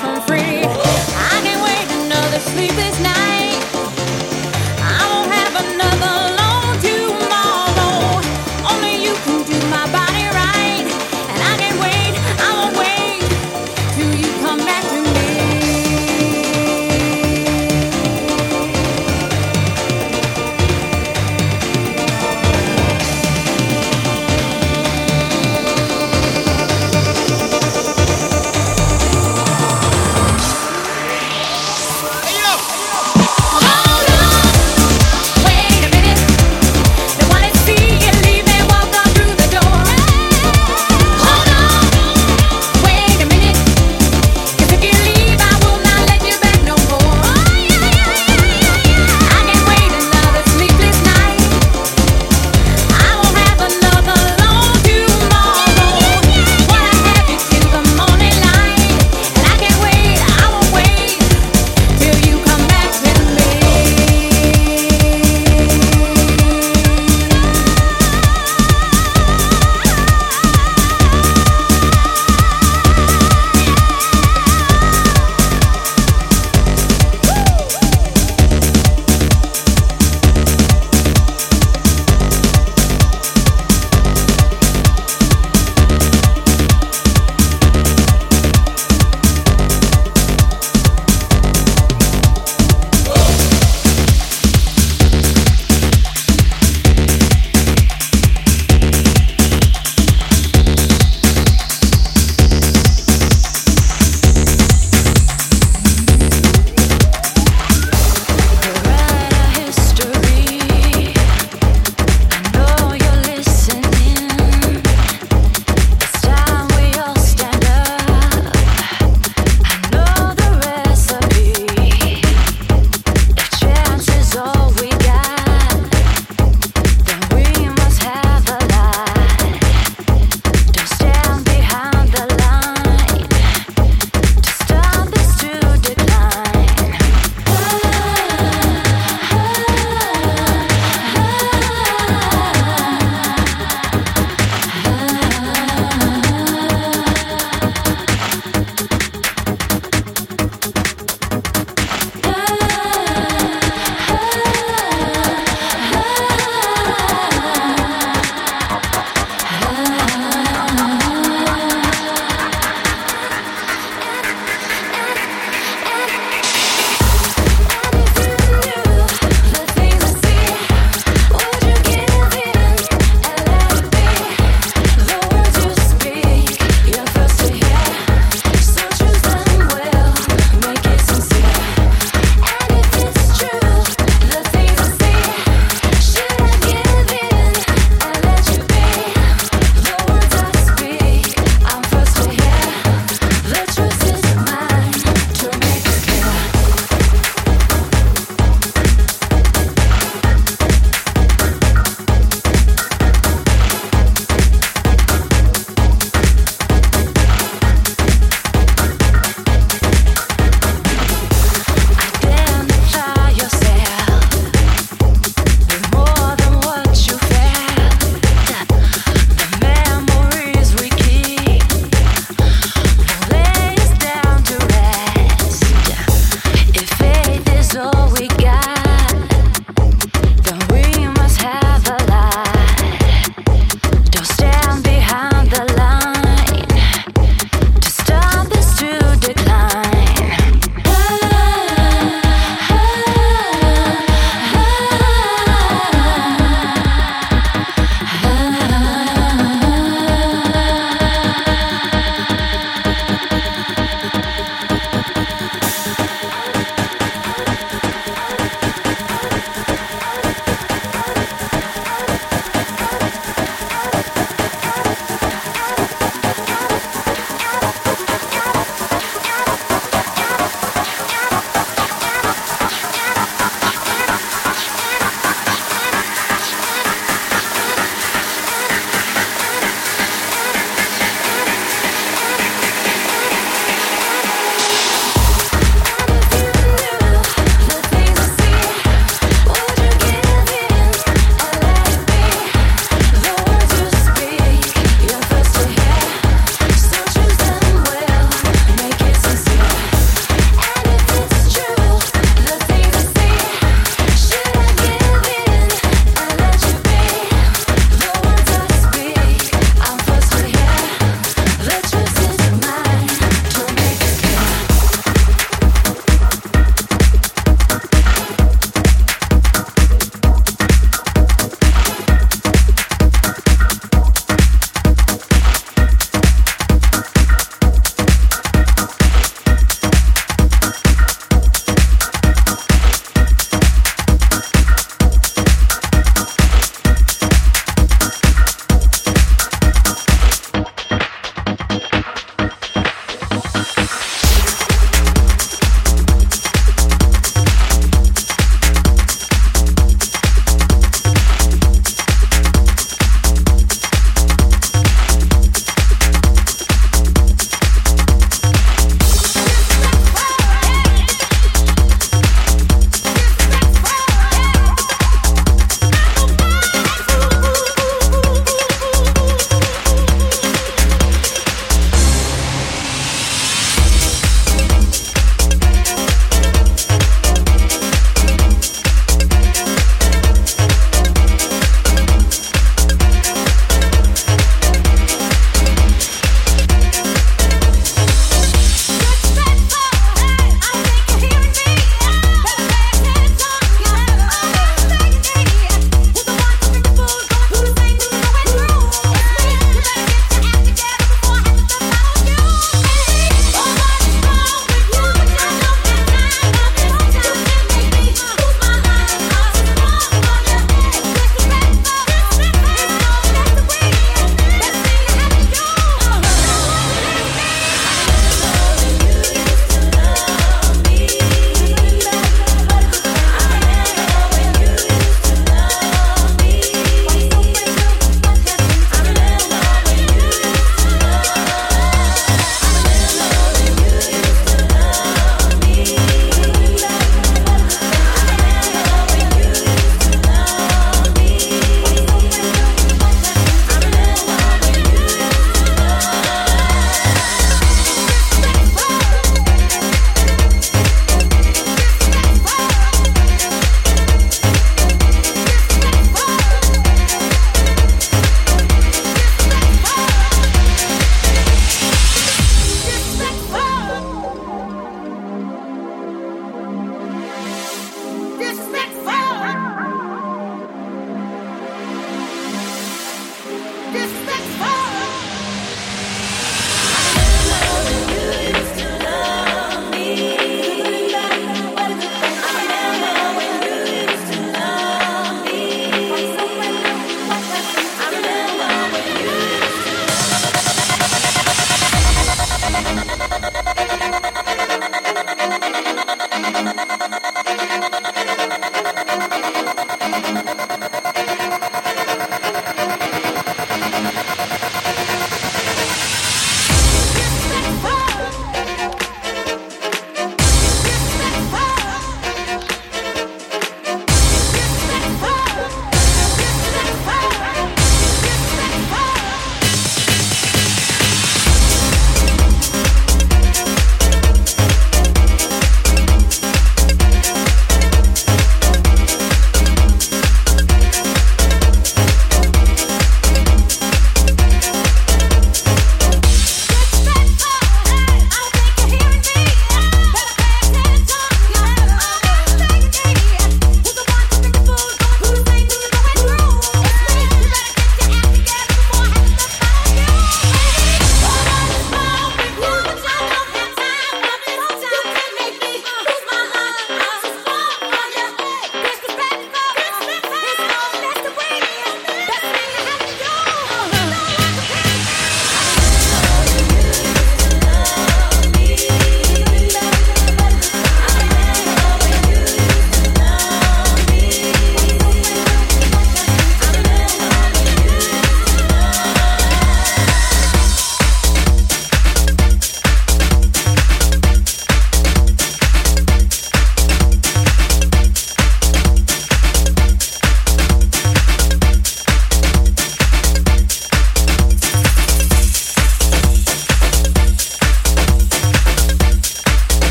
Hey, yo.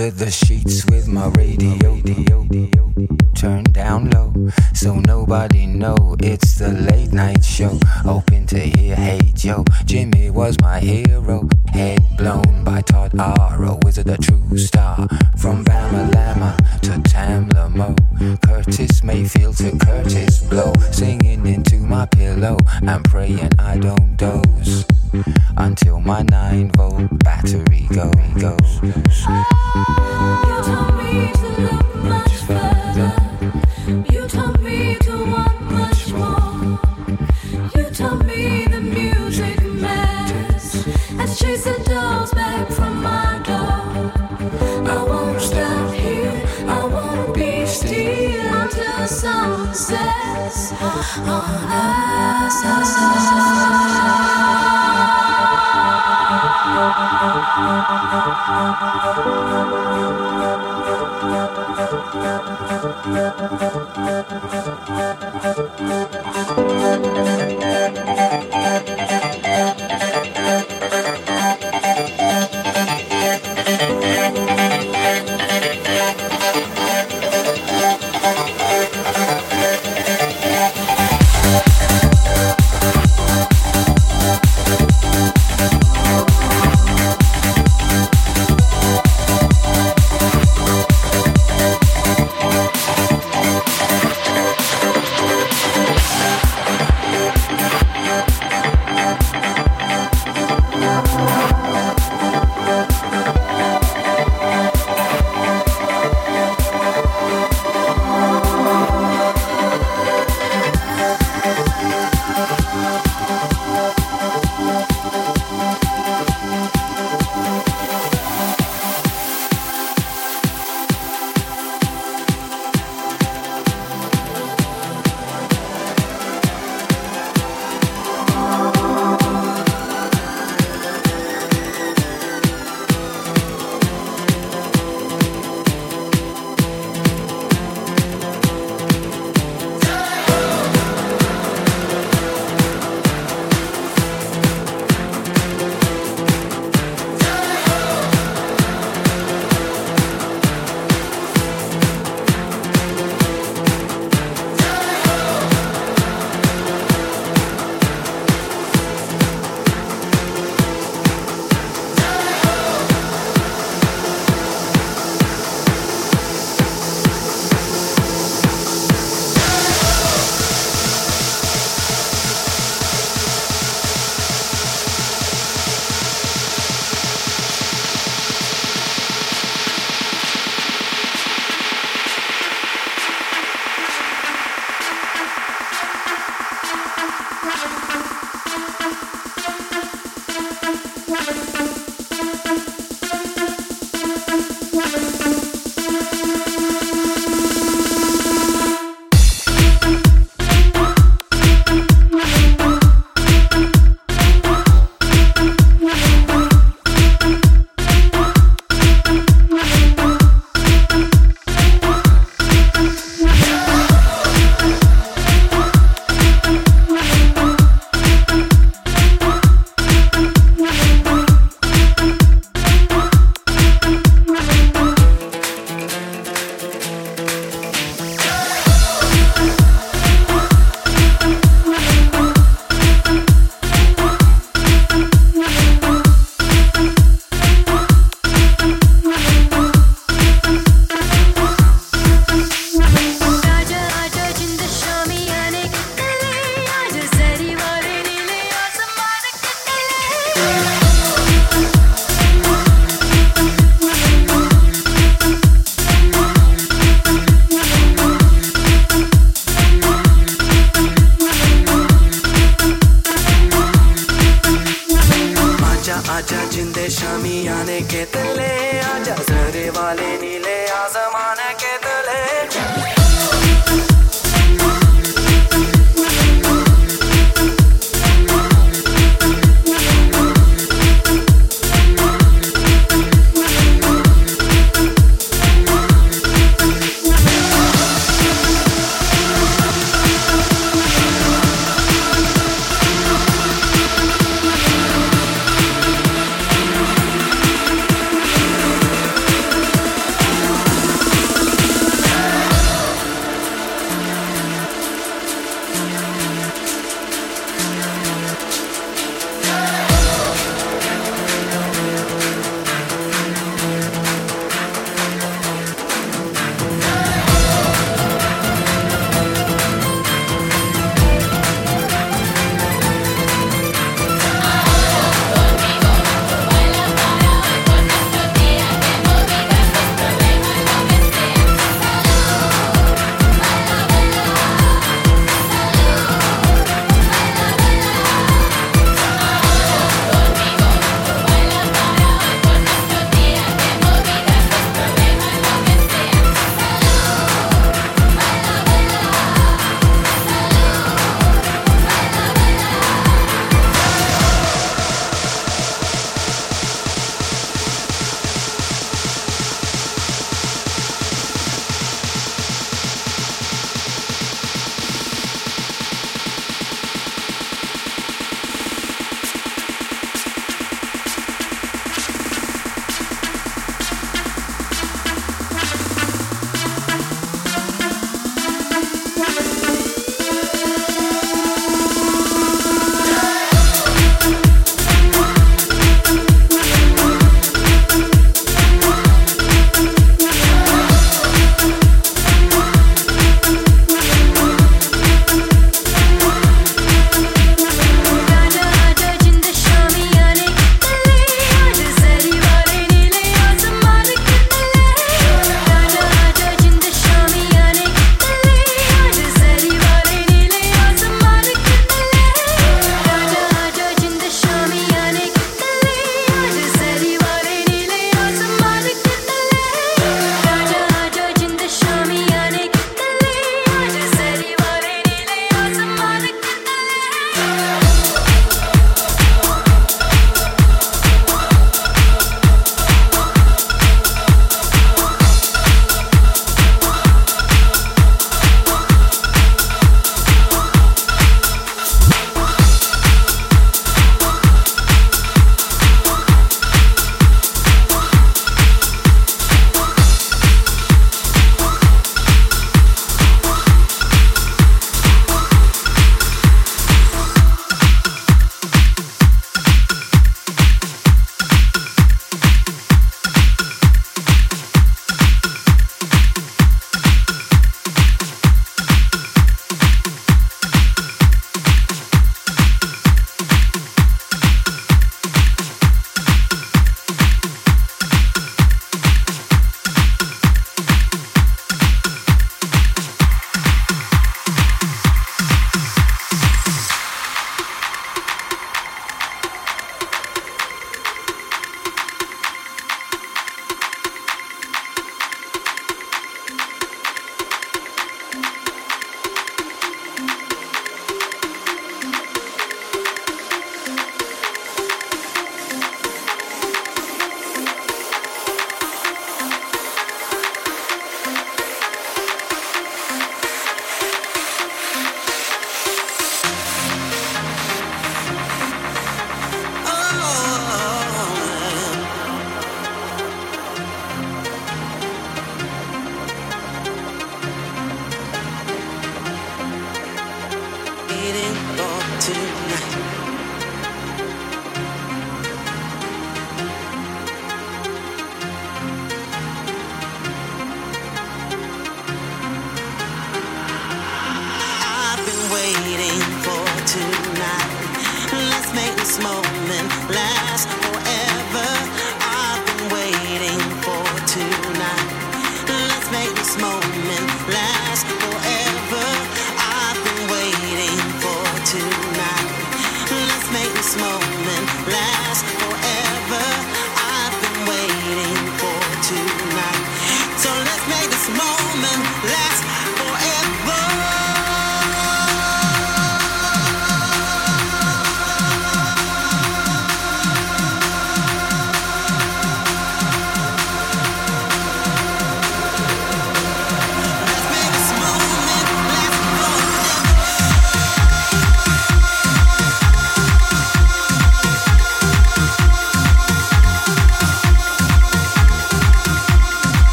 Under the sheets with my radio